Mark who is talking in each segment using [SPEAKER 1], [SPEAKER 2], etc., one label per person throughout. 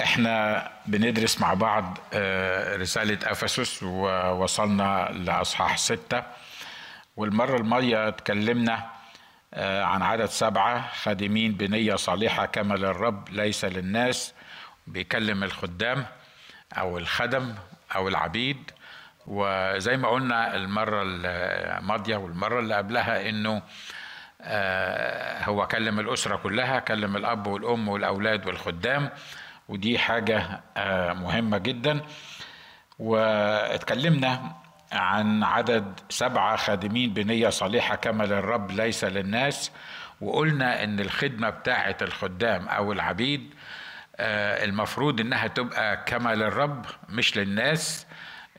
[SPEAKER 1] إحنا بندرس مع بعض آه، رسالة أفسس ووصلنا لأصحاح ستة. والمرة الماضية اتكلمنا آه، عن عدد سبعة خادمين بنية صالحة كما للرب ليس للناس بيكلم الخدام أو الخدم أو العبيد. وزي ما قلنا المرة الماضية والمرة اللي قبلها إنه آه، هو كلم الأسرة كلها كلم الأب والأم والأولاد والخدام. ودي حاجة آه، مهمة جدا. واتكلمنا عن عدد سبعة خادمين بنية صالحة كما للرب ليس للناس. وقلنا إن الخدمة بتاعة الخدام أو العبيد آه، المفروض إنها تبقى كما للرب مش للناس.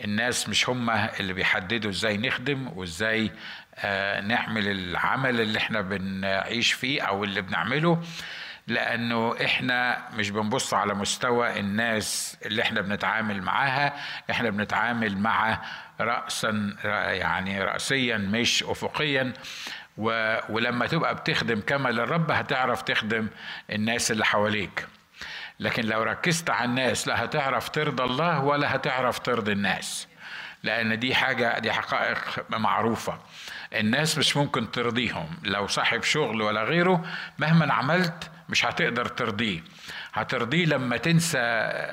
[SPEAKER 1] الناس مش هم اللي بيحددوا إزاي نخدم وإزاي آه، نعمل العمل اللي إحنا بنعيش فيه أو اللي بنعمله. لأنه إحنا مش بنبص على مستوى الناس اللي إحنا بنتعامل معاها. إحنا بنتعامل مع راسا يعني راسيا مش افقيا. و... ولما تبقى بتخدم كما للرب هتعرف تخدم الناس اللي حواليك. لكن لو ركزت على الناس لا هتعرف ترضى الله ولا هتعرف ترضي الناس. لأن دي حاجة دي حقائق معروفة. الناس مش ممكن ترضيهم. لو صاحب شغل ولا غيره مهما عملت مش هتقدر ترضيه. هترضيه لما تنسى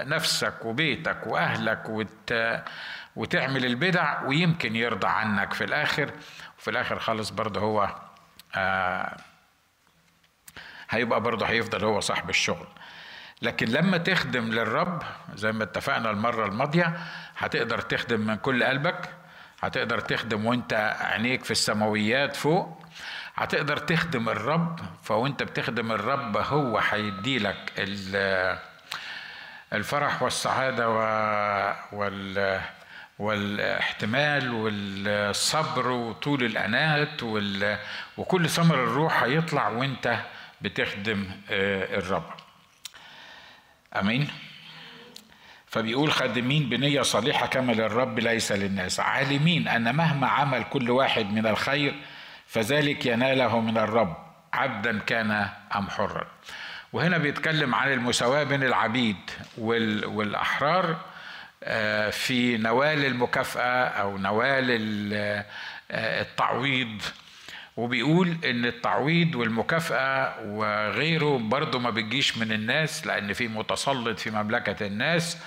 [SPEAKER 1] نفسك وبيتك وأهلك وت... وتعمل البدع ويمكن يرضى عنك. في الآخر وفي الآخر خالص برضه هو آه هيبقى برضه هيفضل هو صاحب الشغل. لكن لما تخدم للرب زي ما اتفقنا المرة الماضية هتقدر تخدم من كل قلبك هتقدر تخدم وانت عينيك في السماويات فوق هتقدر تخدم الرب فوانت بتخدم الرب هو هيديلك الفرح والسعادة وال والاحتمال والصبر وطول الأنات وكل ثمر الروح هيطلع وانت بتخدم الرب. آمين. فبيقول خادمين بنية صالحة كما للرب ليس للناس. عالمين أن مهما عمل كل واحد من الخير فذلك يناله من الرب عبدا كان أم حرا. وهنا بيتكلم عن المساواة بين العبيد والأحرار في نوال المكافأة أو نوال التعويض. وبيقول إن التعويض والمكافأة وغيره برضه ما بتجيش من الناس لأن في متسلط في مملكة الناس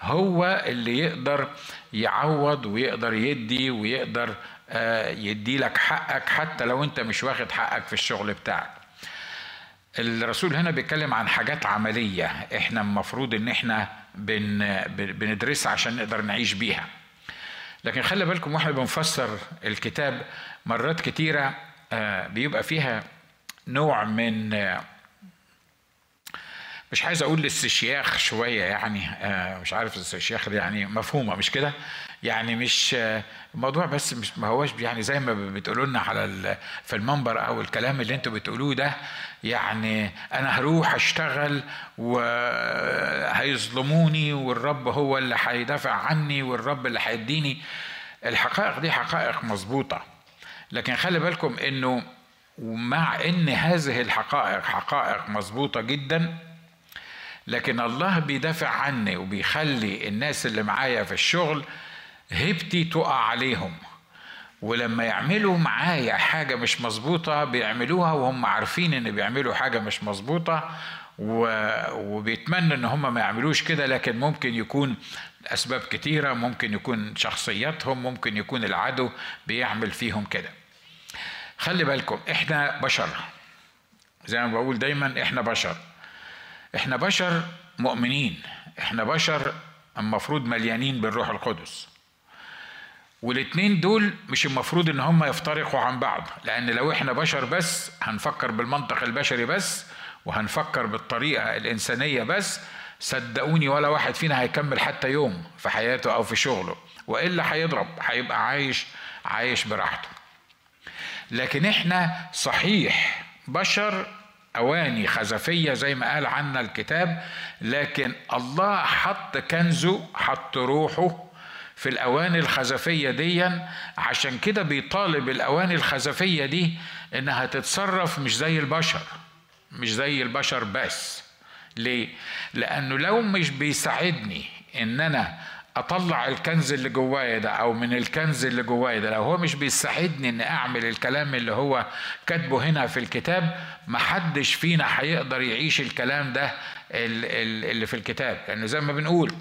[SPEAKER 1] هو اللي يقدر يعوض ويقدر يدي ويقدر يدي لك حقك حتى لو انت مش واخد حقك في الشغل بتاعك. الرسول هنا بيتكلم عن حاجات عملية إحنا المفروض ان إحنا بن بندرسها عشان نقدر نعيش بيها. لكن خلي بالكم وإحنا بنفسر الكتاب مرات كتيرة بيبقى فيها نوع من مش عايز أقول الاستشياخ شوية يعني مش عارف الاستشياخ يعني مفهومة مش كده؟ يعني مش الموضوع بس مش ما هوش يعني زي ما بتقولوا لنا على في المنبر أو الكلام اللي أنتوا بتقولوه ده يعني أنا هروح أشتغل وهيظلموني والرب هو اللي هيدافع عني والرب اللي هيديني. الحقائق دي حقائق مظبوطة لكن خلي بالكم إنه ومع إن هذه الحقائق حقائق مظبوطة جدا لكن الله بيدافع عني وبيخلي الناس اللي معايا في الشغل هبتي تقع عليهم. ولما يعملوا معايا حاجة مش مظبوطة بيعملوها وهم عارفين إن بيعملوا حاجة مش مظبوطة وبيتمنى إن هم ما يعملوش كده لكن ممكن يكون أسباب كتيرة ممكن يكون شخصياتهم ممكن يكون العدو بيعمل فيهم كده. خلي بالكم إحنا بشر. زي ما بقول دايما إحنا بشر. إحنا بشر مؤمنين. إحنا بشر المفروض مليانين بالروح القدس. والاتنين دول مش المفروض إن هم يفترقوا عن بعض لأن لو إحنا بشر بس هنفكر بالمنطق البشري بس وهنفكر بالطريقة الإنسانية بس صدقوني ولا واحد فينا هيكمل حتى يوم في حياته أو في شغله وإلا هيضرب هيبقى عايش عايش براحته. لكن إحنا صحيح بشر أواني خزفية زي ما قال عنا الكتاب لكن الله حط كنزه حط روحه في الأواني الخزفية دي عشان كده بيطالب الأواني الخزفية دي إنها تتصرف مش زي البشر مش زي البشر بس. ليه؟ لأنه لو مش بيساعدني إن أنا أطلع الكنز اللي جوايا ده أو من الكنز اللي جوايا ده لو هو مش بيساعدني ان أعمل الكلام اللي هو كاتبه هنا في الكتاب محدش فينا هيقدر يعيش الكلام ده اللي في الكتاب. لأنه زي ما بنقول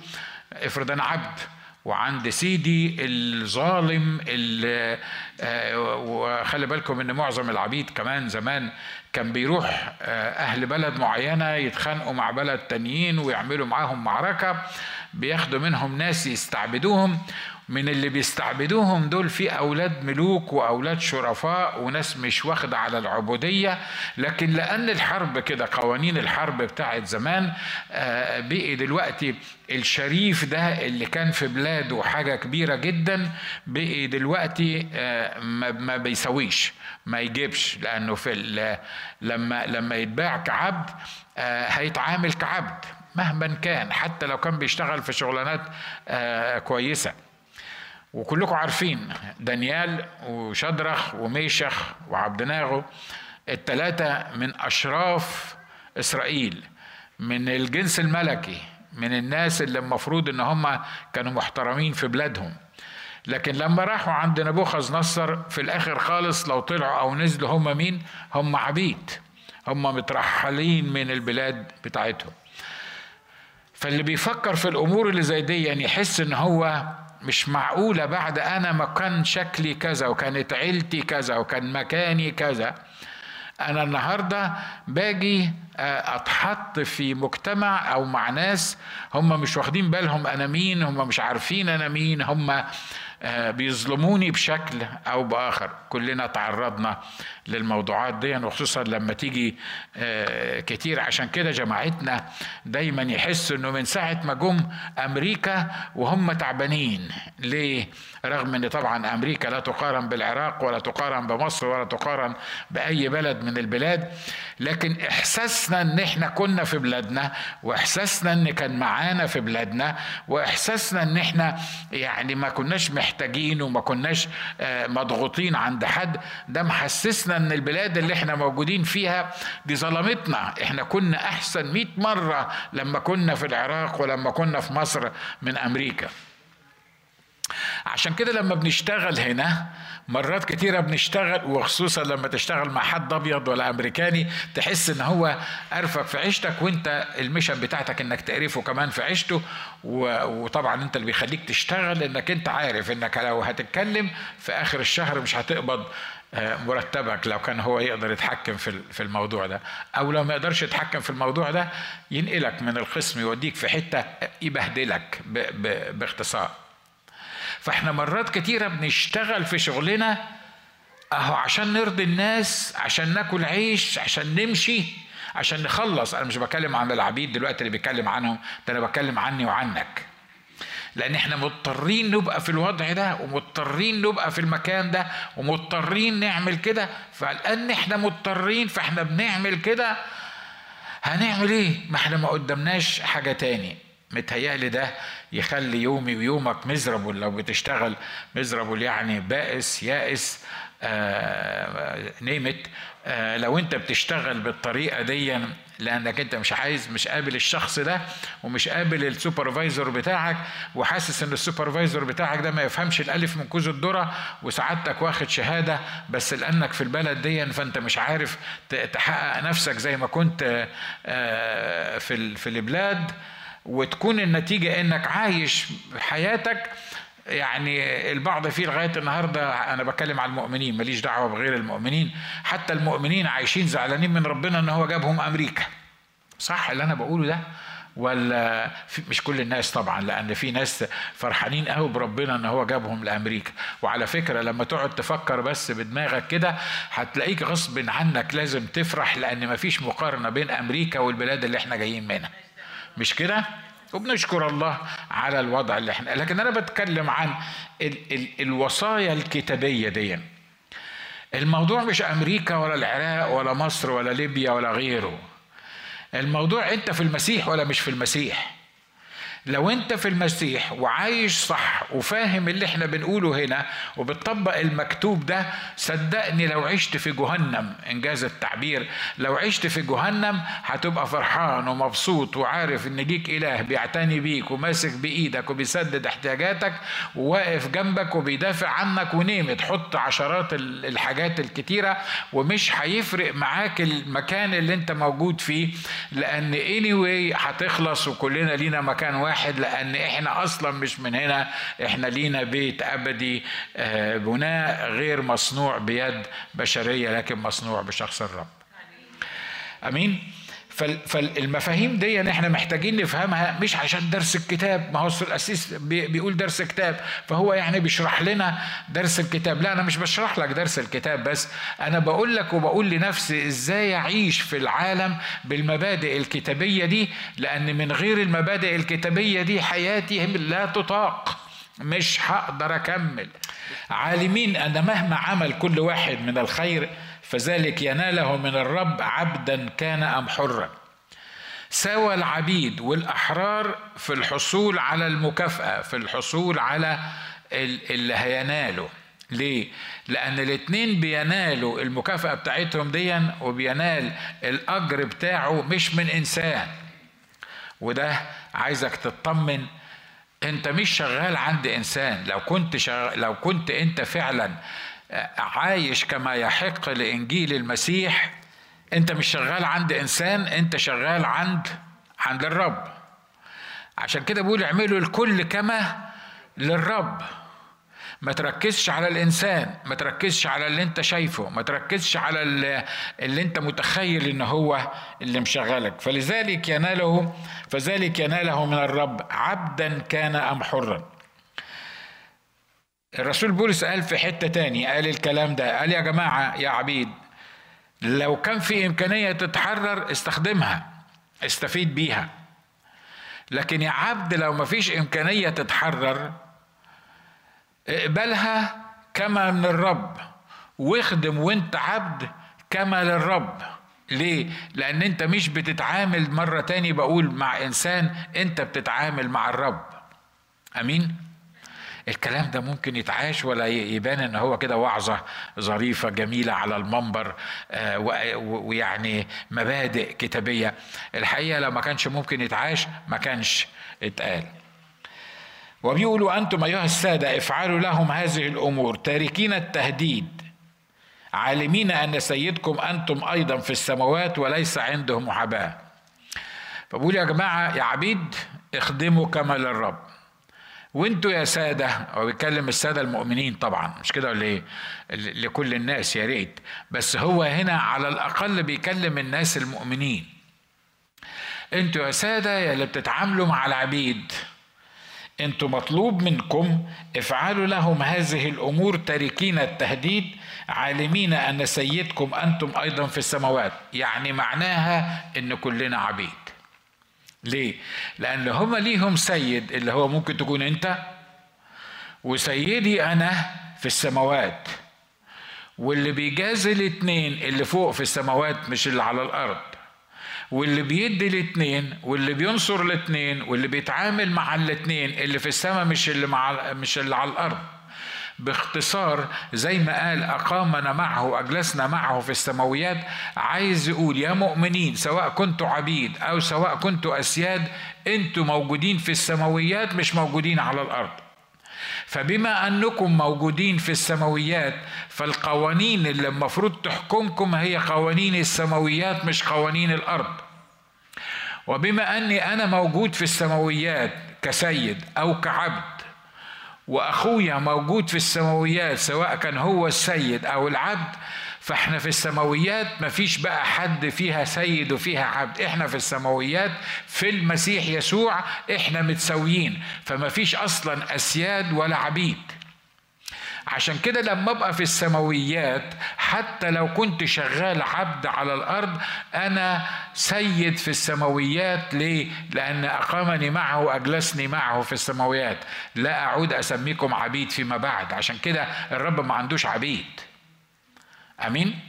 [SPEAKER 1] افرض أنا عبد وعند سيدي الظالم اللي آه، وخلي بالكم إن معظم العبيد كمان زمان كان بيروح آه، أهل بلد معينة يتخانقوا مع بلد تانيين ويعملوا معاهم معركة بياخدوا منهم ناس يستعبدوهم. من اللي بيستعبدوهم دول في أولاد ملوك وأولاد شرفاء وناس مش واخدة على العبودية. لكن لأن الحرب كده قوانين الحرب بتاعت زمان آه، بقي دلوقتي الشريف ده اللي كان في بلاده حاجة كبيرة جدا بقي دلوقتي آه، ما بيسويش ما يجيبش. لأنه في لما لما يتباع كعبد آه، هيتعامل كعبد مهما كان حتى لو كان بيشتغل في شغلانات كويسة. وكلكم عارفين دانيال وشدرخ وميشخ وعبدناغو الثلاثة من أشراف إسرائيل من الجنس الملكي من الناس اللي المفروض إن هم كانوا محترمين في بلادهم. لكن لما راحوا عند نبوخذ نصر في الآخر خالص لو طلعوا أو نزلوا هم مين؟ هم عبيد. هم مترحلين من البلاد بتاعتهم. فاللي بيفكر في الأمور اللي زي دي يعني يحس إن هو مش معقولة بعد أنا ما كان شكلي كذا وكانت عيلتي كذا وكان مكاني كذا أنا النهاردة باجي آه، أتحط في مجتمع أو مع ناس هم مش واخدين بالهم أنا مين هم مش عارفين أنا مين هم آه، بيظلموني بشكل أو بآخر. كلنا تعرضنا للموضوعات دي وخصوصا لما تيجي آه، كتير. عشان كده جماعتنا دايما يحسوا إنه من ساعة ما جم أمريكا وهم تعبانين. ليه؟ رغم إن طبعا أمريكا لا تقارن بالعراق ولا تقارن بمصر ولا تقارن بأي بلد من البلاد لكن إحساسنا إن إحنا كنا في بلادنا وإحساسنا إن كان معانا في بلادنا وإحساسنا إن إحنا يعني ما كناش محتاجين وما كناش آه، مضغوطين عند حد ده محسسنا ان البلاد اللي إحنا موجودين فيها دي ظلمتنا. إحنا كنا أحسن 100 مرة لما كنا في العراق ولما كنا في مصر من أمريكا. عشان كده لما بنشتغل هنا مرات كتيرة بنشتغل وخصوصا لما تشتغل مع حد أبيض ولا أمريكاني تحس إن هو قرفك في عيشتك وأنت المشن بتاعتك إنك تقرفه كمان في عيشته. وطبعا أنت اللي بيخليك تشتغل إنك أنت عارف إنك لو هتتكلم في آخر الشهر مش هتقبض مرتبك لو كان هو يقدر يتحكم في الموضوع ده. أو لو ما يقدرش يتحكم في الموضوع ده ينقلك من القسم يوديك في حتة يبهدلك باختصار. فإحنا مرات كتيرة بنشتغل في شغلنا أهو عشان نرضي الناس عشان ناكل عيش عشان نمشي عشان نخلص. أنا مش بتكلم عن العبيد دلوقتي اللي بيتكلم عنهم ده أنا بتكلم عني وعنك. لأن إحنا مضطرين نبقى في الوضع ده ومضطرين نبقى في المكان ده ومضطرين نعمل كده. فلان إحنا مضطرين فاحنا بنعمل كده هنعمل إيه؟ ما إحنا ما قدامناش حاجة تاني. متهيألي ده يخلي يومي ويومك miserable. لو بتشتغل miserable يعني بائس يائس name it آه لو انت بتشتغل بالطريقة دي لأنك انت مش عايز مش قابل الشخص ده ومش قابل ال supervisor بتاعك وحاسس إن ال supervisor بتاعك ده ما يفهمش الألف من كوز الذرة وسعادتك واخد شهادة بس لأنك في البلد دي فأنت مش عارف تحقق نفسك زي ما كنت آه في في البلاد وتكون النتيجة إنك عايش حياتك يعني البعض فيه لغاية النهارده أنا بتكلم على المؤمنين ماليش دعوة بغير المؤمنين حتى المؤمنين عايشين زعلانين من ربنا إن هو جابهم أمريكا. صح اللي أنا بقوله ده؟ ولا مش كل الناس طبعا لأن في ناس فرحانين قوي بربنا إن هو جابهم لأمريكا. وعلى فكرة لما تقعد تفكر بس بدماغك كده هتلاقيك غصب عنك لازم تفرح لأن مفيش مقارنة بين أمريكا والبلاد اللي إحنا جايين منها. مش كده؟ وبنشكر الله على الوضع اللي إحنا لكن أنا بتكلم عن ال ال الوصايا الكتابية دي. الموضوع مش أمريكا ولا العراق ولا مصر ولا ليبيا ولا غيره. الموضوع أنت في المسيح ولا مش في المسيح. لو انت في المسيح وعايش صح وفاهم اللي إحنا بنقوله هنا وبتطبق المكتوب ده صدقني لو عشت في جهنم إنجاز التعبير لو عشت في جهنم هتبقى فرحان ومبسوط وعارف إن ليك إله بيعتني بيك وماسك بإيدك وبيسدد احتياجاتك وواقف جنبك وبيدافع عنك ونيم تحط عشرات الحاجات الكتيرة ومش هيفرق معاك المكان اللي انت موجود فيه لأن anyway هتخلص وكلنا لينا مكان واحد. لأن إحنا أصلا مش من هنا. إحنا لينا بيت أبدي آه، بناء غير مصنوع بيد بشرية لكن مصنوع بشخص الرب. آمين؟ فالمفاهيم دي إحنا محتاجين نفهمها مش عشان درس الكتاب. ما هو الأسيس بيقول درس كتاب فهو يعني بيشرح لنا درس الكتاب. لا أنا مش بشرح لك درس الكتاب بس أنا بقول لك وبقول لنفسي إزاي أعيش في العالم بالمبادئ الكتابية دي لأن من غير المبادئ الكتابية دي حياتي لا تطاق. مش هقدر أكمل. عالمين ان مهما عمل كل واحد من الخير فذلك يناله من الرب عبدا كان أم حرا. ساوى العبيد والأحرار في الحصول على المكافأة في الحصول على اللي هيناله. ليه؟ لأن الاتنين بينالوا المكافأة بتاعتهم ديا وبينال الأجر بتاعه مش من إنسان. وده عايزك تطمن أنت مش شغال عند إنسان. لو كنت شغال لو كنت أنت فعلا عايش كما يحق لإنجيل المسيح انت مش شغال عند انسان انت شغال عند عند الرب. عشان كده بيقول اعملوا الكل كما للرب. ما تركزش على الإنسان ما تركزش على اللي أنت شايفه ما تركزش على اللي, أنت متخيل إن هو اللي مشغلك. فلذلك يناله فذلك يناله من الرب عبدا كان أم حرا. الرسول بولس قال في حتة تاني قال الكلام ده قال يا جماعة يا عبيد لو كان في إمكانية تتحرر استخدمها استفيد بيها. لكن يا عبد لو ما فيش إمكانية تتحرر اقبلها كما من الرب. واخدم وانت عبد كما للرب. ليه؟ لأن أنت مش بتتعامل مرة تاني بقول مع إنسان أنت بتتعامل مع الرب. أمين؟ الكلام ده ممكن يتعاش ولا يبان إن هو كده وعظة ظريفة جميلة على المنبر آه، ويعني مبادئ كتابية. الحقيقة لو ما كانش ممكن يتعاش ما كانش اتقال. وبيقولوا أنتم أيها السادة افعلوا لهم هذه الأمور. تاركين التهديد. عالمين أن سيدكم أنتم أيضا في السماوات وليس عنده محاباه فبقول يا جماعة يا عبيد اخدموا كما للرب وانتوا يا سادة هو بيتكلم السادة المؤمنين طبعا مش كده ولا إيه؟ لكل الناس يا ريت. بس هو هنا على الأقل بيكلم الناس المؤمنين. أنتوا يا سادة يا اللي بتتعاملوا مع العبيد أنتوا مطلوب منكم افعلوا لهم هذه الأمور تاركين التهديد عالمين أن سيدكم أنتم أيضا في السماوات. يعني معناها إن كلنا عبيد. ليه؟ لأن هما ليهم سيد اللي هو ممكن تكون أنت وسيدي أنا في السماوات. واللي بيجازي الاتنين اللي فوق في السماوات مش اللي على الأرض. واللي بيدي الاتنين واللي بينصر الاتنين واللي بيتعامل مع الاتنين اللي في السماء مش اللي مع مش اللي على الأرض. باختصار زي ما قال أقامنا معه وأجلسنا معه في السماويات عايز يقول يا مؤمنين سواء كنتوا عبيد أو سواء كنتوا أسياد أنتوا موجودين في السماويات مش موجودين على الأرض. فبما أنكم موجودين في السماويات فالقوانين اللي المفروض تحكمكم هي قوانين السماويات مش قوانين الأرض. وبما أني أنا موجود في السماويات كسيد أو كعبد وأخويا موجود في السماويات سواء كان هو السيد أو العبد فاحنا في السماويات مفيش بقى حد فيها سيد وفيها عبد. إحنا في السماويات في المسيح يسوع إحنا متساويين فمفيش أصلا اسياد ولا عبيد. عشان كده لما ابقى في السماويات حتى لو كنت شغال عبد على الأرض أنا سيد في السماويات. ليه؟ لأن أقامني معه واجلسني معه في السماويات. لا أعود أسميكم عبيد فيما بعد. عشان كده الرب ما عندوش عبيد. آمين.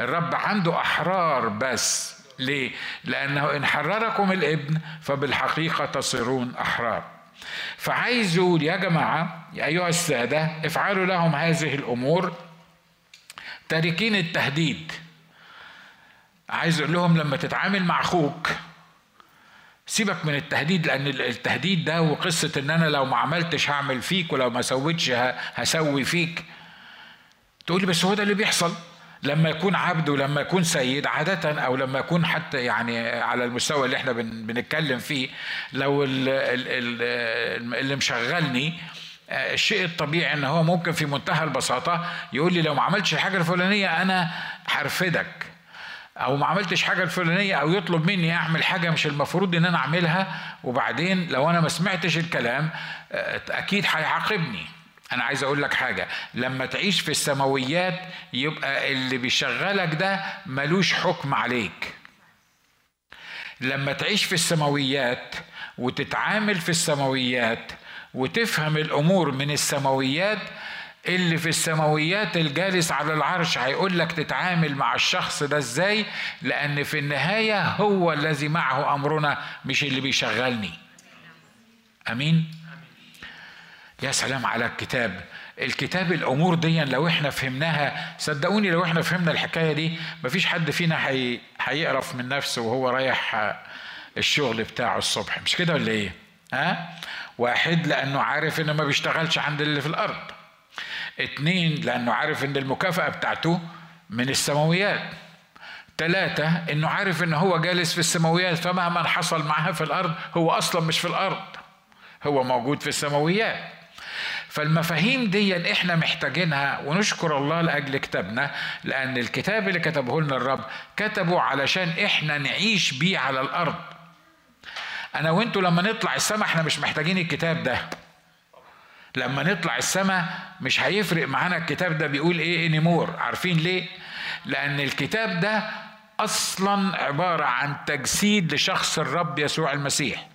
[SPEAKER 1] الرب عنده أحرار بس. ليه؟ لأنه إن حرركم الإبن فبالحقيقة تصيرون أحرار. فعايز يقول يا جماعة يا أيها السادة افعلوا لهم هذه الأمور تاركين التهديد. عايز أقول لهم لما تتعامل مع أخوك سيبك من التهديد لأن التهديد ده وقصة إن أنا لو ما عملتش هعمل فيك ولو ما سويتش هسوي فيك. تقول لي بس هو ده اللي بيحصل. لما يكون عبد ولما يكون سيد عادة أو لما يكون حتى يعني على المستوى اللي إحنا بنتكلم فيه لو اللي مشغلني آه، الشيء الطبيعي إن هو ممكن في منتهى البساطة يقول لي لو ما عملتش الحاجة الفلانية أنا هرفدك. أو ما عملتش حاجة الفلانية أو يطلب مني أعمل حاجة مش المفروض إن أنا أعملها وبعدين لو أنا ما سمعتش الكلام آه، أكيد هيعاقبني. أنا عايز أقول لك حاجة لما تعيش في السماويات يبقى اللي بيشغلك ده ملوش حكم عليك. لما تعيش في السماويات وتتعامل في السماويات وتفهم الأمور من السماويات اللي في السماويات الجالس على العرش هيقول لك تتعامل مع الشخص ده إزاي؟ لأن في النهاية هو الذي معه أمرنا مش اللي بيشغلني. أمين؟ يا سلام على الكتاب. الكتاب الأمور دي لو إحنا فهمناها صدقوني لو إحنا فهمنا الحكاية دي مفيش حد فينا هي هيقرف من نفسه وهو رايح الشغل بتاعه الصبح. مش كده ولا إيه؟ ها واحد لأنه عارف إنه ما بيشتغلش عند اللي في الأرض. اتنين لأنه عارف إن المكافأة بتاعته من السماويات. ثلاثة إنه عارف إن هو جالس في السماويات فمهما حصل معها في الأرض هو أصلا مش في الأرض. هو موجود في السماويات. فالمفاهيم دي إحنا محتاجينها ونشكر الله لأجل كتابنا لأن الكتاب اللي كتبه لنا الرب كتبه علشان إحنا نعيش بيه على الأرض. أنا وأنتوا لما نطلع السماء إحنا مش محتاجين الكتاب ده. لما نطلع السماء مش هيفرق معانا الكتاب ده بيقول إيه انيمور عارفين ليه؟ لأن الكتاب ده أصلا عبارة عن تجسيد لشخص الرب يسوع المسيح.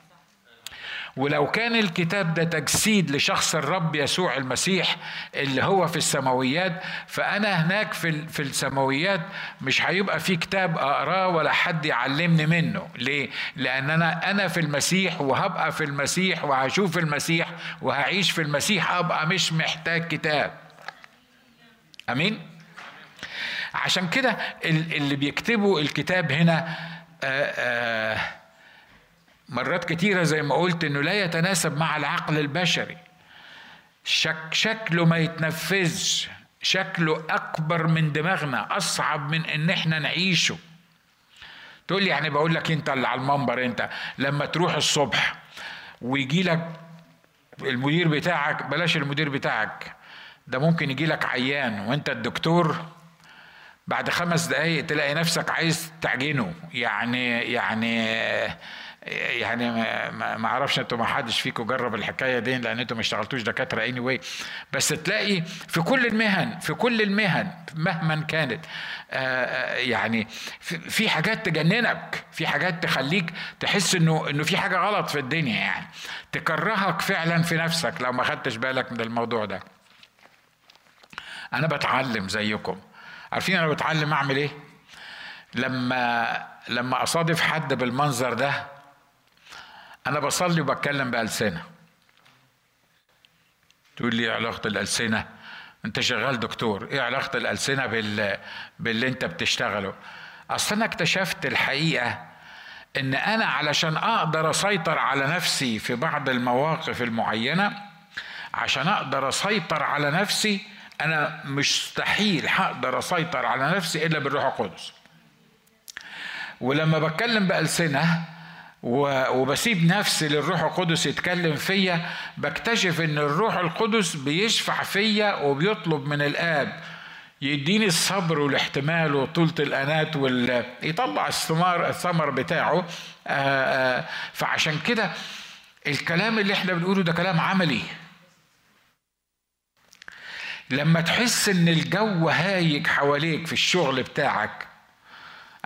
[SPEAKER 1] ولو كان الكتاب ده تجسيد لشخص الرب يسوع المسيح اللي هو في السماويات فأنا هناك في في السماويات مش هيبقى في كتاب أقراه ولا حد يعلمني منه. ليه؟ لأن أنا أنا في المسيح وهبقى في المسيح وهشوف المسيح وهعيش في المسيح أبقى مش محتاج كتاب. آمين؟ عشان كده اللي بيكتبوا الكتاب هنا آآ آآ مرات كتيرة زي ما قلت إنه لا يتناسب مع العقل البشري. شك شكله ما يتنفذش. شكله أكبر من دماغنا أصعب من إن إحنا نعيشه. تقول لي يعني بقول لك أنت اللي على المنبر أنت لما تروح الصبح ويجي لك المدير بتاعك بلاش المدير بتاعك ده ممكن يجي لك عيان وأنت الدكتور بعد خمس دقايق تلاقي نفسك عايز تعجنه. يعني يعني يعني ما أعرفش أنتوا ما حدش فيكم جرب الحكاية دي لأن أنتوا ما اشتغلتوش دكاترة اني anyway. بس تلاقي في كل المهن في كل المهن مهما كانت آه، يعني في حاجات تجننك في حاجات تخليك تحس انه إنه في حاجة غلط في الدنيا يعني. تكرهك فعلا في نفسك لو ما خدتش بالك من الموضوع ده. أنا بتعلم زيكم. عارفين أنا بتعلم أعمل إيه؟ لما لما أصادف حد بالمنظر ده أنا بصلي وبتكلم بألسنة. تقول لي إيه علاقة الألسنة؟ أنت شغال دكتور إيه علاقة الألسنة بال... باللي أنت بتشتغله؟ أصل أنا اكتشفت الحقيقة إن أنا علشان أقدر أسيطر على نفسي في بعض المواقف المعينة عشان أقدر أسيطر على نفسي أنا مستحيل هقدر أسيطر على نفسي إلا بالروح القدس. ولما بتكلم بألسنة وبسيب نفسي للروح القدس يتكلم فيا بكتشف إن الروح القدس بيشفع فيا وبيطلب من الآب يديني الصبر والاحتمال وطولة الأنات وال... يطلع الثمار الثمر بتاعه. آآ آآ فعشان كده الكلام اللي إحنا بنقوله ده كلام عملي. لما تحس إن الجو هايج حواليك في الشغل بتاعك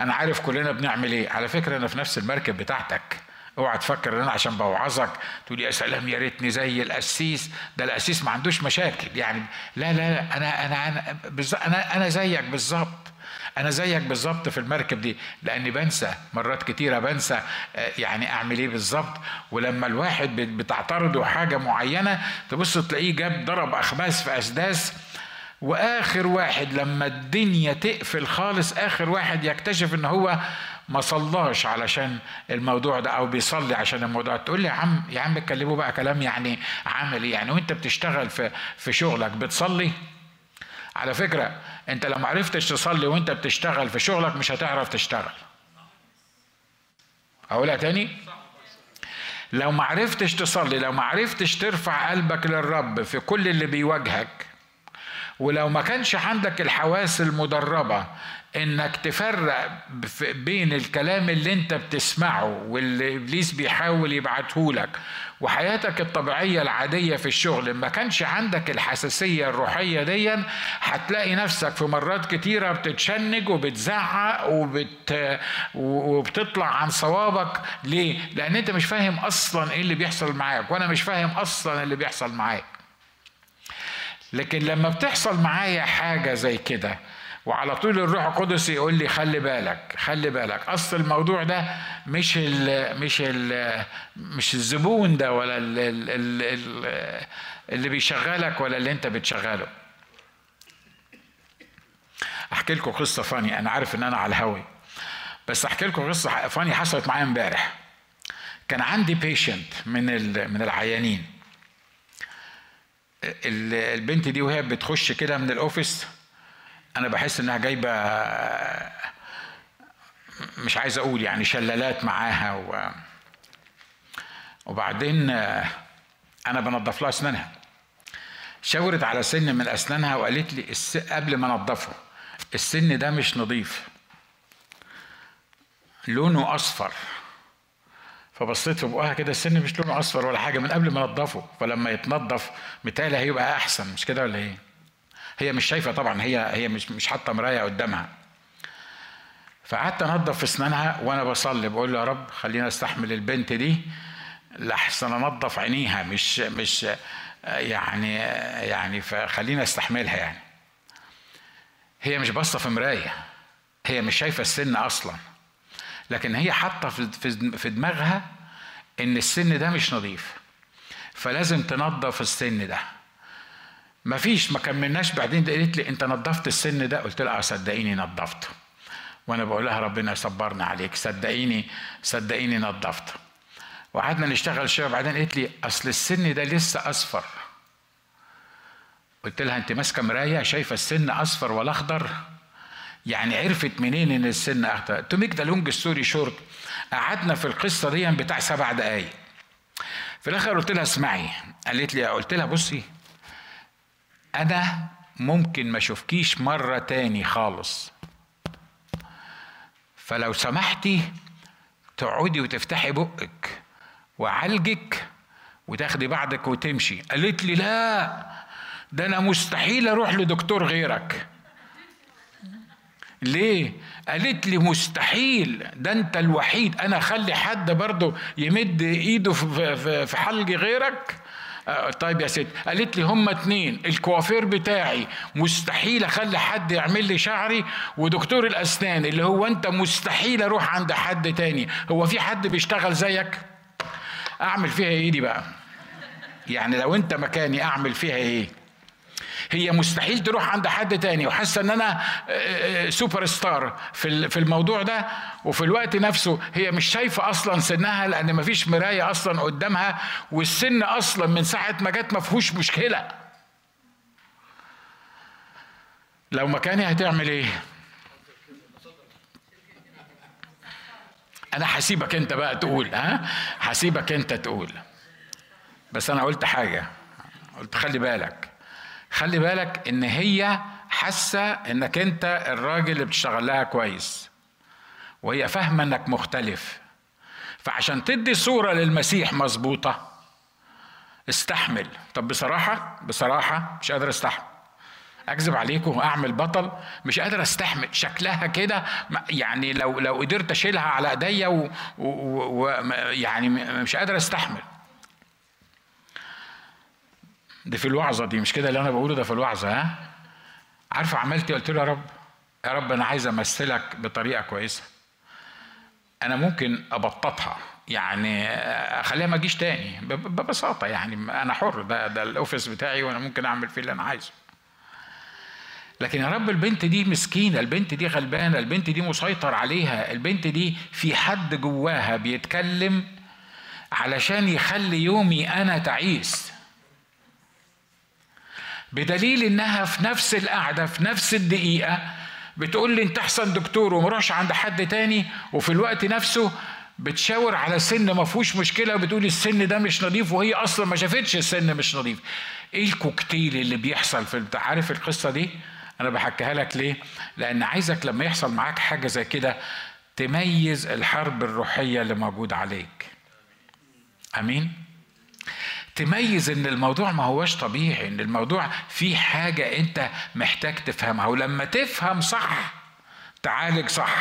[SPEAKER 1] أنا عارف كلنا بنعمل إيه. على فكرة أنا في نفس المركب بتاعتك. اوعى تفكر إن أنا عشان بوعظك. تقول يا سلام يا ريتني زي القسيس. ده القسيس ما عندوش مشاكل. يعني لا لا, لا أنا أنا أنا أنا أنا زيك بالظبط. أنا زيك بالظبط في المركب دي. لأني بنسى مرات كتيرة بنسى آه، يعني أعمل إيه بالظبط. ولما الواحد بتعترضه حاجة معينة تبص تلاقيه جاب ضرب اخماس في أسداس. وآخر واحد لما الدنيا تقفل خالص آخر واحد يكتشف إن هو ما صلاش علشان الموضوع ده أو بيصلي عشان الموضوع تقول لي يا عم يا عم اتكلموا بقى كلام يعني عملي يعني وأنت بتشتغل في في شغلك بتصلي؟ على فكرة أنت لو ما عرفتش تصلي وأنت بتشتغل في شغلك مش هتعرف تشتغل. أقولها تاني؟ لو ما عرفتش تصلي لو ما عرفتش ترفع قلبك للرب في كل اللي بيواجهك ولو ما كانش عندك الحواس المدربة إنك تفرق بين الكلام اللي أنت بتسمعه واللي ابليس بيحاول يبعته لك وحياتك الطبيعية العادية في الشغل ما كانش عندك الحساسية الروحية دي هتلاقي نفسك في مرات كتيرة بتتشنج وبتزعق وبت وبتطلع عن صوابك ليه؟ لأن أنت مش فاهم أصلا إيه اللي بيحصل معاك وأنا مش فاهم أصلا اللي بيحصل معاك لكن لما بتحصل معايا حاجة زي كده وعلى طول الروح القدس يقول لي خلي بالك خلي بالك. أصل الموضوع ده مش ال مش ال مش الزبون ده ولا ال ال ال اللي بيشغلك ولا اللي أنت بتشغله. أحكي لكم قصة funny أنا عارف إن أنا على الهوا بس أحكي لكم قصة funny حصلت معايا إمبارح. كان عندي patient من من العيانين. البنت دي وهي بتخش كده من ال office أنا بحس إنها جايبة مش عايز أقول يعني شلالات معاها و وبعدين أنا بنضف لها أسنانها. شاورت على سن من أسنانها وقالت لي الس... قبل ما انضفه السن ده مش نظيف لونه أصفر. فبصيت في بقها كده السن مش لونه أصفر ولا حاجة من قبل ما انضفه فلما يتنضف متهيألي هيبقى أحسن مش كده ولا إيه؟ هي مش شايفة طبعا هي هي مش مش حاطة مراية قدامها. فقعدت أنضف في أسنانها وأنا بصلي بقول له يا رب خلينا أستحمل البنت دي لحسن أنضف عينيها مش مش يعني يعني فخلينا أستحملها يعني. هي مش باصة في مراية هي مش شايفة السن أصلا. لكن هي حاطة في دماغها إن السن ده مش نظيف. فلازم تنظف السن ده. ما فيش ما كملناش بعدين قالت لي أنت نظفت السن ده؟ قلت لها آه صدقيني نظفته. وأنا بقول لها ربنا يصبرنا عليك صدقيني صدقيني نظفته. وقعدنا نشتغل شوية بعدين قالت لي أصل السن ده لسه أصفر. قلت لها أنت ماسكة مراية شايفة السن أصفر ولا أخضر؟ يعني عرفت منين إن السن اخضر to make the long story short. قعدنا في القصة دي بتاع سبع دقايق. في الآخر قلت لها اسمعي. قالت لي قلت لها بصي أنا ممكن ما اشوفكيش مرة تاني خالص. فلو سمحتي تقعدي وتفتحي بقك وعالجك وتاخدي بعضك وتمشي. قالت لي لا ده أنا مستحيل أروح لدكتور غيرك. ليه؟ قالت لي مستحيل ده انت الوحيد. أنا اخلي حد برضه يمد ايده في حلق غيرك؟ آه، طيب يا ست. قالت لي هما اتنين الكوافير بتاعي. مستحيل اخلي حد يعمل لي شعري. ودكتور الاسنان اللي هو انت مستحيل أروح عند حد تاني. هو في حد بيشتغل زيك؟ اعمل فيها إيه دي بقى؟ يعني لو انت مكاني اعمل فيها إيه؟ هي مستحيل تروح عند حد تاني. وحاسة إن أنا سوبر آه، star آه، في في الموضوع ده. وفي الوقت نفسه هي مش شايفة أصلا سنها لأن مفيش مراية أصلا قدامها. والسن أصلا من ساعة ما جت ما فيهوش مشكلة. لو مكاني هتعمل إيه؟ أنا هسيبك أنت بقى تقول ها؟ هسيبك أنت تقول. بس أنا قلت حاجة. قلت خلي بالك. خلي بالك إن هي حاسة إنك أنت الراجل اللي بتشتغل لها كويس وهي فاهمة إنك مختلف. فعشان تدي صورة للمسيح مظبوطة استحمل. طب بصراحة بصراحة مش قادر استحمل. أكذب عليكم أعمل بطل مش قادر استحمل. شكلها كده يعني لو لو قدرت أشيلها على إيديا ويعني مش قادر أستحمل. دي في الوعظة دي مش كده اللي أنا بقوله؟ ده في الوعظة ها؟ عارفة عملت قلت له يا رب يا رب أنا عايز أمثلك بطريقة كويسة. أنا ممكن أبططها يعني أخليها ما تجيش تاني ببساطة يعني أنا حر ده ده الأوفيس بتاعي وأنا ممكن أعمل فيه اللي أنا عايزه. لكن يا رب البنت دي مسكينة البنت دي غلبانة البنت دي مسيطر عليها البنت دي في حد جواها بيتكلم علشان يخلي يومي أنا تعيس. بدليل إنها في نفس القعدة في نفس الدقيقة بتقول لي أنت أحسن دكتور ومروحش عند حد تاني وفي الوقت نفسه بتشاور على سن ما فيهوش مشكلة وبتقول السن ده مش نظيف وهي أصلا ما شافتش السن مش نظيف. إيه الكوكتيل اللي بيحصل في عارف القصة دي؟ أنا بحكيها لك ليه؟ لأن عايزك لما يحصل معاك حاجة زي كده تميز الحرب الروحية اللي موجود عليك. آمين؟ تميز إن الموضوع ما هوش طبيعي إن الموضوع فيه حاجة أنت محتاج تفهمها. ولما تفهم صح تعالج صح.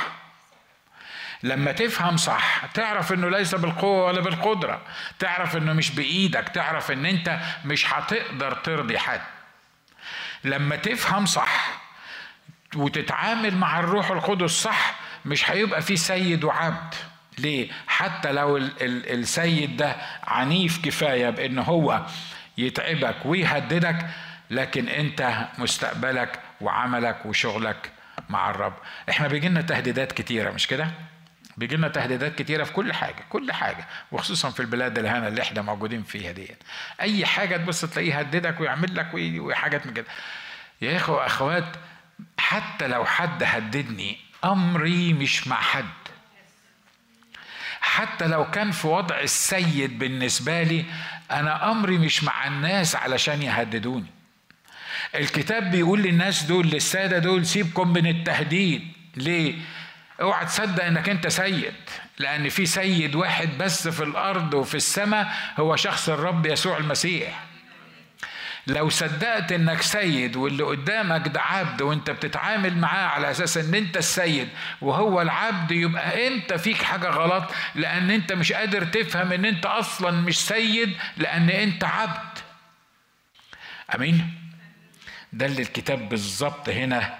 [SPEAKER 1] لما تفهم صح تعرف إنه ليس بالقوة ولا بالقدرة. تعرف إنه مش بإيدك. تعرف إن أنت مش هتقدر ترضي حد. لما تفهم صح وتتعامل مع الروح القدس صح مش هيبقى في سيد وعبد. ليه؟ حتى لو ال ال السيد ده عنيف كفاية بإن هو يتعبك ويهددك لكن أنت مستقبلك وعملك وشغلك مع الرب. إحنا بيجي لنا تهديدات كتيرة مش كده؟ بيجي لنا تهديدات كتيرة في كل حاجة كل حاجة وخصوصا في البلاد الهانه اللي إحنا موجودين فيها دي. أي حاجة تبص تلاقيه يهددك ويعمل لك وحاجات من كده. يا إخوة أخوات حتى لو حد هددني أمري مش مع حد. حتى لو كان في وضع السيد بالنسبة لي أنا أمري مش مع الناس علشان يهددوني. الكتاب بيقول للناس دول للسادة دول سيبكم من التهديد. ليه؟ اوعى تصدق إنك أنت سيد لأن في سيد واحد بس في الأرض وفي السماء هو شخص الرب يسوع المسيح. لو صدقت إنك سيد واللي قدامك ده عبد وإنت بتتعامل معاه على أساس إن إنت السيد وهو العبد يبقى إنت فيك حاجة غلط لأن إنت مش قادر تفهم إن إنت أصلا مش سيد لأن إنت عبد. آمين؟ ده اللي الكتاب بالظبط هنا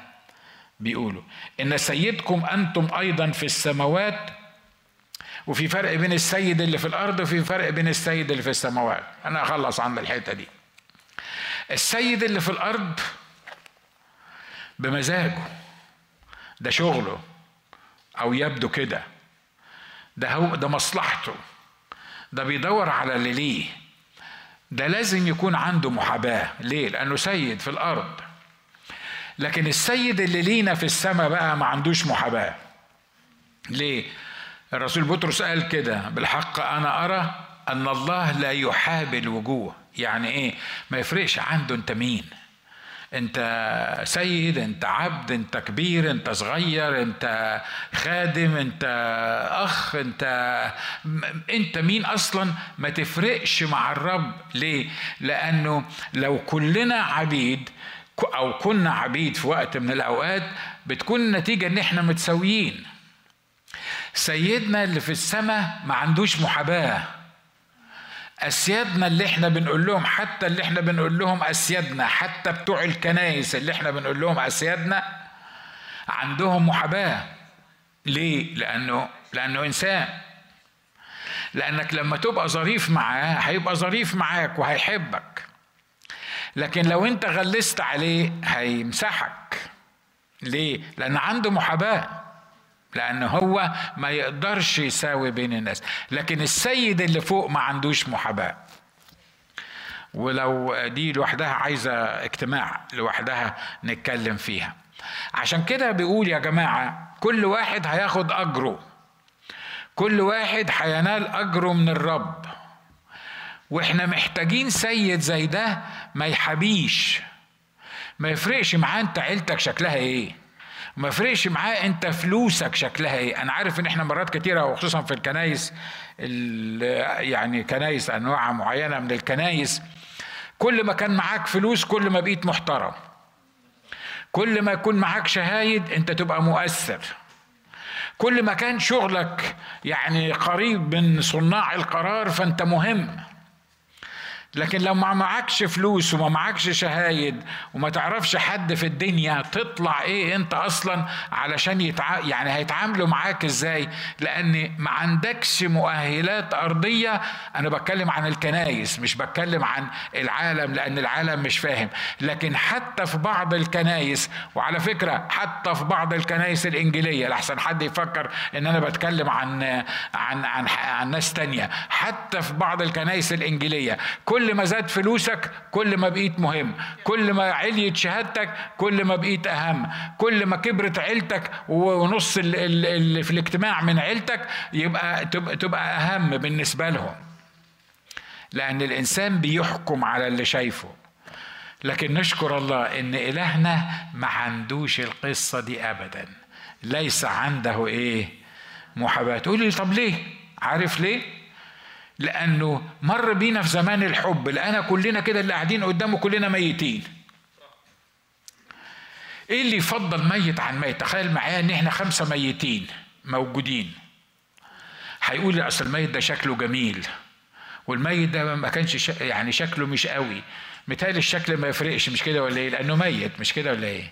[SPEAKER 1] بيقوله. إن سيدكم أنتم أيضا في السماوات وفي فرق بين السيد اللي في الأرض وفي فرق بين السيد اللي في السماوات. أنا اخلص عن الحتة دي. السيد اللي في الأرض بمزاجه ده شغله أو يبدو كده ده هو ده مصلحته ده بيدور على اللي ليه. ده لازم يكون عنده محاباة. ليه؟ لأنه سيد في الأرض. لكن السيد اللي لينا في السماء بقى ما عندوش محاباة. ليه؟ الرسول بطرس قال كده بالحق أنا أرى أن الله لا يحابي الوجوه يعني إيه؟ ما يفرقش عنده أنت مين. أنت سيد أنت عبد أنت كبير أنت صغير أنت خادم أنت أخ أنت أنت مين أصلا؟ ما تفرقش مع الرب. ليه؟ لأنه لو كلنا عبيد أو كنا عبيد في وقت من الأوقات بتكون النتيجة إن إحنا متساويين. سيدنا اللي في السماء ما عندوش محاباة. أسيادنا اللي إحنا بنقول لهم حتى اللي إحنا بنقول لهم أسيادنا حتى بتوع الكنايس اللي إحنا بنقول لهم أسيادنا عندهم محاباة. ليه؟ لأنه لأنه إنسان. لأنك لما تبقى ظريف معاه هيبقى ظريف معاك وهيحبك. لكن لو أنت غلست عليه هيمسحك. ليه؟ لأن عنده محاباة. لأن هو ما يقدرش يساوي بين الناس. لكن السيد اللي فوق ما عندوش محاباة. ولو دي لوحدها عايزة اجتماع لوحدها نتكلم فيها. عشان كده بيقول يا جماعة كل واحد هياخد أجره. كل واحد هينال أجره من الرب. وإحنا محتاجين سيد زي ده ما يحبيش ما يفرقش معاه انت عيلتك شكلها إيه. ما فرقش معاه انت فلوسك شكلها إيه. أنا عارف ان إحنا مرات كتيرة وخصوصا في الكنايس يعني كنايس انواع معينة من الكنايس كل ما كان معاك فلوس كل ما بقيت محترم. كل ما يكون معاك شهايد انت تبقى مؤثر. كل ما كان شغلك يعني قريب من صناع القرار فانت مهم. لكن لو ما معكش فلوس وما معكش شهايد وما تعرفش حد في الدنيا تطلع إيه أنت أصلا علشان يتع... يعني هيتعاملوا معاك إزاي؟ لأن ما عندكش مؤهلات أرضية. أنا بتكلم عن الكنايس مش بتكلم عن العالم لأن العالم مش فاهم. لكن حتى في بعض الكنايس وعلى فكرة حتى في بعض الكنايس الإنجيلية لحسن حد يفكر إن أنا بتكلم عن عن عن, عن ناس تانية. حتى في بعض الكنايس الإنجيلية كل كل ما زاد فلوسك كل ما بقيت مهم. كل ما عليت شهادتك كل ما بقيت أهم. كل ما كبرت عيلتك ونص اللي في الاجتماع من عيلتك يبقى تبقى أهم بالنسبة لهم. لأن الإنسان بيحكم على اللي شايفه. لكن نشكر الله إن إلهنا ما عندوش القصة دي ابدا. ليس عنده إيه؟ محاباة. تقول لي طب ليه؟ عارف ليه؟ لأنه مر بينا في زمان الحب لقينا كلنا كده اللي قاعدين قدامه كلنا ميتين. إيه اللي يفضل ميت عن ميت؟ تخيل معايا إن إحنا خمسة ميتين موجودين. هيقول أصل الميت ده شكله جميل والميت ده ما كانش يعني شكله مش قوي. متهيألي الشكل ما يفرقش مش كده ولا إيه؟ لأنه ميت مش كده ولا إيه؟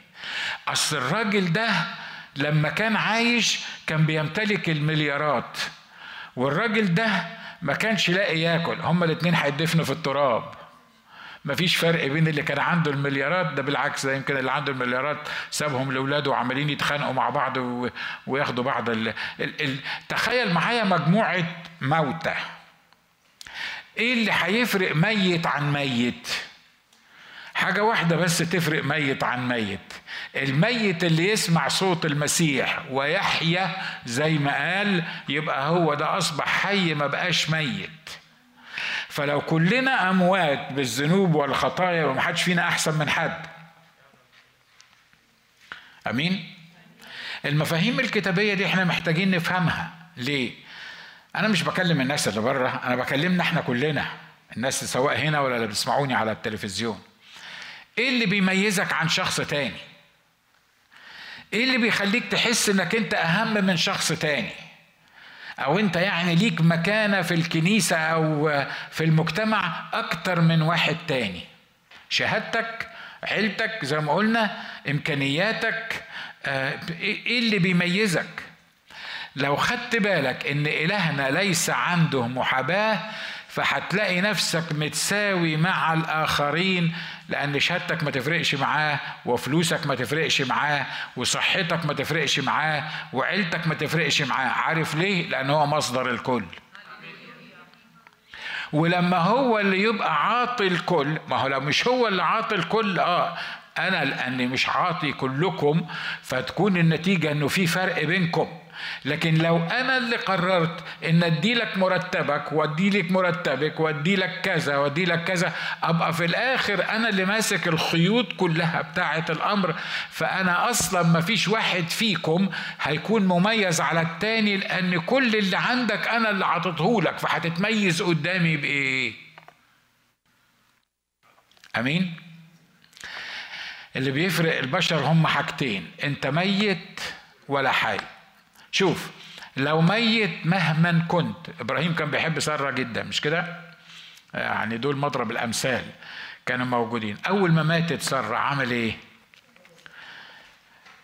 [SPEAKER 1] أصل الراجل ده لما كان عايش كان بيمتلك المليارات والراجل ده ما كانش لاقي ياكل. هما الاثنين هيدفنوا في التراب. مفيش فرق بين اللي كان عنده المليارات ده بالعكس ده يمكن اللي عنده المليارات سابهم لأولاده وعمالين يتخانقوا مع بعض وياخدوا بعض ال... ال... ال... تخيل معايا مجموعة موتى إيه اللي هيفرق ميت عن ميت؟ حاجة واحدة بس تفرق ميت عن ميت. الميت اللي يسمع صوت المسيح ويحيا زي ما قال يبقى هو ده أصبح حي ما بقاش ميت. فلو كلنا أموات بالذنوب والخطايا ومحدش فينا أحسن من حد. أمين؟ المفاهيم الكتابية دي إحنا محتاجين نفهمها. ليه؟ أنا مش بكلم الناس اللي بره أنا بكلمنا إحنا كلنا. الناس سواء هنا ولا اللي بيسمعوني على التلفزيون. إيه اللي بيميزك عن شخص تاني؟ إيه اللي بيخليك تحس إنك أنت أهم من شخص تاني؟ أو أنت يعني ليك مكانة في الكنيسة أو في المجتمع أكتر من واحد تاني؟ شهادتك عيلتك زي ما قلنا إمكانياتك آه، إيه اللي بيميزك؟ لو خدت بالك إن إلهنا ليس عنده محاباة فهتلاقي نفسك متساوي مع الآخرين لأن شهادتك ما تفرقش معاه وفلوسك ما تفرقش معاه وصحتك ما تفرقش معاه وعيلتك ما تفرقش معاه عارف ليه؟ لأن هو مصدر الكل ولما هو اللي يبقى عاطي الكل ما هو لو مش هو اللي عاطي الكل آه أنا لأني مش عاطي كلكم فتكون النتيجة إنه في فرق بينكم. لكن لو أنا اللي قررت إن أدي لك مرتبك وأدي لك مرتبك وأدي لك كذا وأدي لك كذا أبقى في الآخر أنا اللي ماسك الخيوط كلها بتاعة الأمر. فأنا أصلا ما فيش واحد فيكم هيكون مميز على التاني لأن كل اللي عندك أنا اللي عطيته لك. فهتتميز قدامي بإيه؟ أمين؟ اللي بيفرق البشر هم حاجتين انت ميت ولا حي. شوف لو ميت مهما كنت إبراهيم كان بيحب سارة جدا مش كده؟ يعني دول مضرب الأمثال كانوا موجودين. أول ما ماتت سارة عمل إيه؟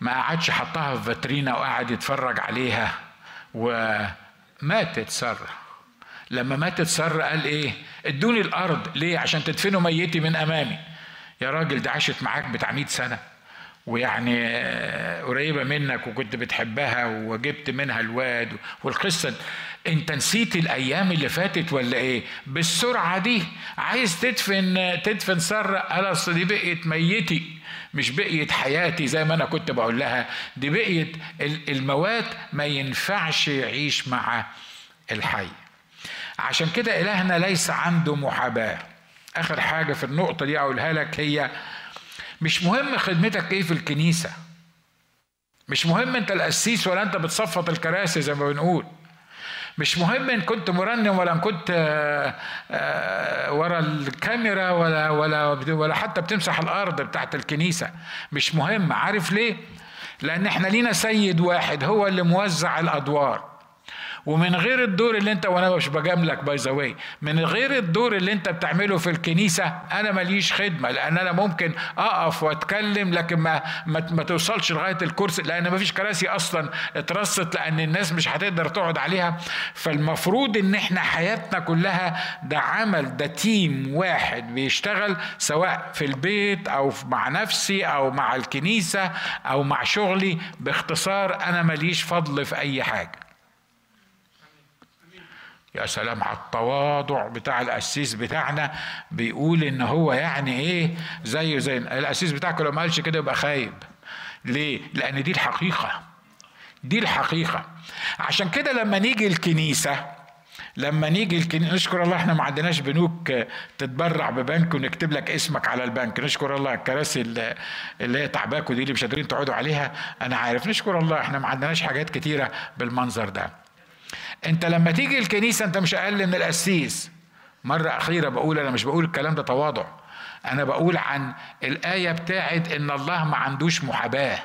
[SPEAKER 1] ما قعدش حطها في فاترينا وقعد يتفرج عليها وماتت سارة. لما ماتت سارة قال إيه؟ ادوني الأرض. ليه؟ عشان تدفنوا ميتي من أمامي. يا راجل ده عاشت معاك بتاع 100 سنة ويعني قريبة منك وكنت بتحبها وجبت منها الواد والقصة انت نسيت الأيام اللي فاتت ولا إيه؟ بالسرعة دي. عايز تدفن تدفن ساره قال أصل دي بقيت ميتي. مش بقيت حياتي زي ما أنا كنت بقول لها. دي بقيت الموات ما ينفعش يعيش مع الحي. عشان كده إلهنا ليس عنده محاباة. آخر حاجة في النقطة دي أقولها لك هي مش مهم خدمتك إيه في الكنيسة. مش مهم أنت القسيس ولا أنت بتصفط الكراسي زي ما بنقول. مش مهم إن كنت مرنم ولا إن كنت آه، آه، ورا الكاميرا ولا ولا ولا حتى بتمسح الأرض بتاعت الكنيسة. مش مهم. عارف ليه؟ لأن إحنا لينا سيد واحد هو اللي موزع الأدوار. ومن غير الدور اللي انت وأنا مش بجاملك باي ذا من غير الدور اللي انت بتعمله في الكنيسة أنا ماليش خدمة لأن أنا ممكن أقف وأتكلم لكن ما ما, ما توصلش لغاية الكرسي لأن ما فيش كراسي أصلا اترصت لأن الناس مش هتقدر تقعد عليها. فالمفروض إن إحنا حياتنا كلها ده عمل ده تيم واحد بيشتغل سواء في البيت أو مع نفسي أو مع الكنيسة أو مع شغلي. باختصار أنا ماليش فضل في أي حاجة. يا سلام على التواضع بتاع القسيس بتاعنا. بيقول إن هو يعني إيه؟ زيه زي القسيس بتاعك لو ما قالش كده يبقى خايب. ليه؟ لأن دي الحقيقة. دي الحقيقة. عشان كده لما نيجي الكنيسة لما نيجي الكنيسة نشكر الله إحنا ما عندناش بنوك تتبرع ببنك ونكتب لك اسمك على البنك. نشكر الله الكراسي اللي هي تعباكوا دي اللي مش قادرين تقعدوا عليها. أنا عارف. نشكر الله إحنا ما عندناش حاجات كتيرة بالمنظر ده. انت لما تيجي الكنيسة انت مش أقل من القسيس. مرة أخيرة بقول أنا مش بقول الكلام ده تواضع. أنا بقول عن الآية بتاعت إن الله ما عندوش محاباة.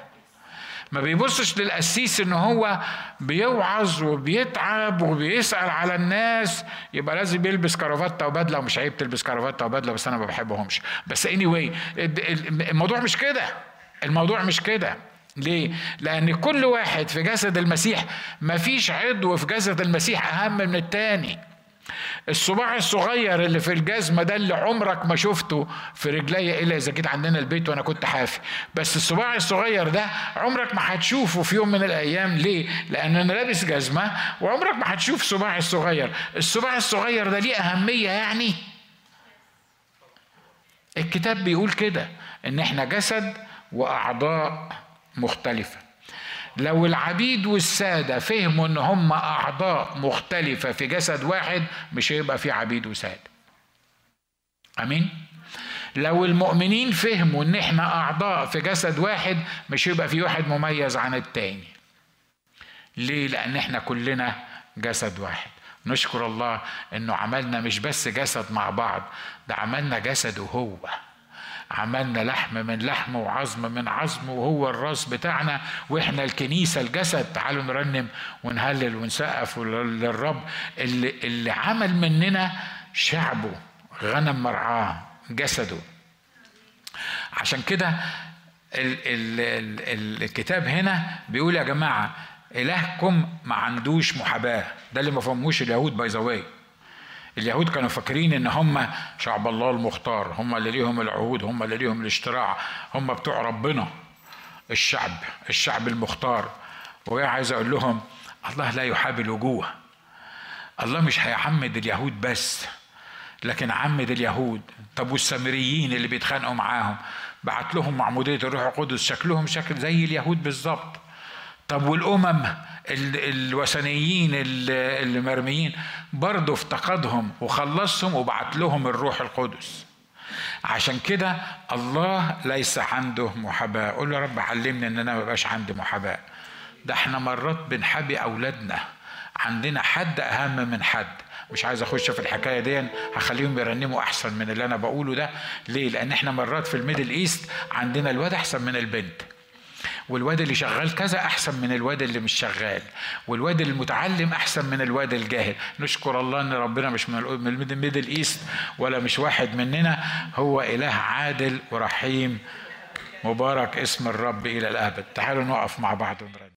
[SPEAKER 1] ما بيبصش للقسيس إن هو بيوعظ وبيتعب وبيسأل على الناس. يبقى لازم يلبس كرافته وبدلة ومش عيب تلبس كرافته وبدلة بس أنا ما بحبهمش. بس اني anyway الموضوع مش كده. الموضوع مش كده. ليه؟ لأن كل واحد في جسد المسيح مفيش عضو في جسد المسيح أهم من التاني الصباع الصغير اللي في الجزمة ده اللي عمرك ما شفته في رجلي إلا إذا جيت عندنا البيت وأنا كنت حافي بس الصباع الصغير ده عمرك ما هتشوفه في يوم من الأيام ليه؟ لأن أنا لابس جزمة وعمرك ما هتشوف صباعي الصغير الصباع الصغير ده ليه أهمية يعني؟ الكتاب بيقول كده إن إحنا جسد وأعضاء مختلفة. لو العبيد والسادة فهموا إن هم أعضاء مختلفة في جسد واحد مش هيبقى في عبيد وسادة. آمين؟ لو المؤمنين فهموا إن إحنا أعضاء في جسد واحد مش هيبقى في واحد مميز عن التاني. ليه؟ لأن إحنا كلنا جسد واحد. نشكر الله إنه عملنا مش بس جسد مع بعض ده عملنا جسده هو. عملنا لحم من لحم وعظم من عظم وهو الراس بتاعنا وإحنا الكنيسة الجسد تعالوا نرنم ونهلل ونسقف للرب. اللي, اللي عمل مننا شعبه غنم مرعاه جسده. عشان كده ال ال ال الكتاب هنا بيقول يا جماعة إلهكم ما عندوش محاباة. ده اللي ما فهموش اليهود باي ذا اليهود كانوا فاكرين إن هم شعب الله المختار هم اللي ليهم العهود هم اللي ليهم الاشتراع هم بتوع ربنا الشعب الشعب المختار. وهي عايز أقول لهم الله لا يحاب الوجوه الله مش هيعمد اليهود بس لكن عمد اليهود. طب والسامريين اللي بيتخانقوا معاهم؟ بعت لهم معمودية الروح القدس شكلهم شكل زي اليهود بالظبط. طب والأمم الوثنيين اللي مرميين برضه افتقدهم وخلصهم وبعت لهم الروح القدس. عشان كده الله ليس عنده محاباة. قول له يا رب علمني إن أنا ما بقاش عندي محاباة. ده إحنا مرات بنحابي أولادنا. عندنا حد أهم من حد. مش عايز أخش في الحكاية دي هخليهم يرنموا أحسن من اللي أنا بقوله ده. ليه؟ لأن إحنا مرات في ال Middle East عندنا الواد أحسن من البنت. والواد اللي شغال كذا أحسن من الواد اللي مش شغال والواد المتعلم أحسن من الواد الجاهل. نشكر الله إن ربنا مش من ال Middle East ولا مش واحد مننا هو إله عادل ورحيم مبارك اسم الرب إلى الأبد. تعالوا نقف مع بعض ونرد.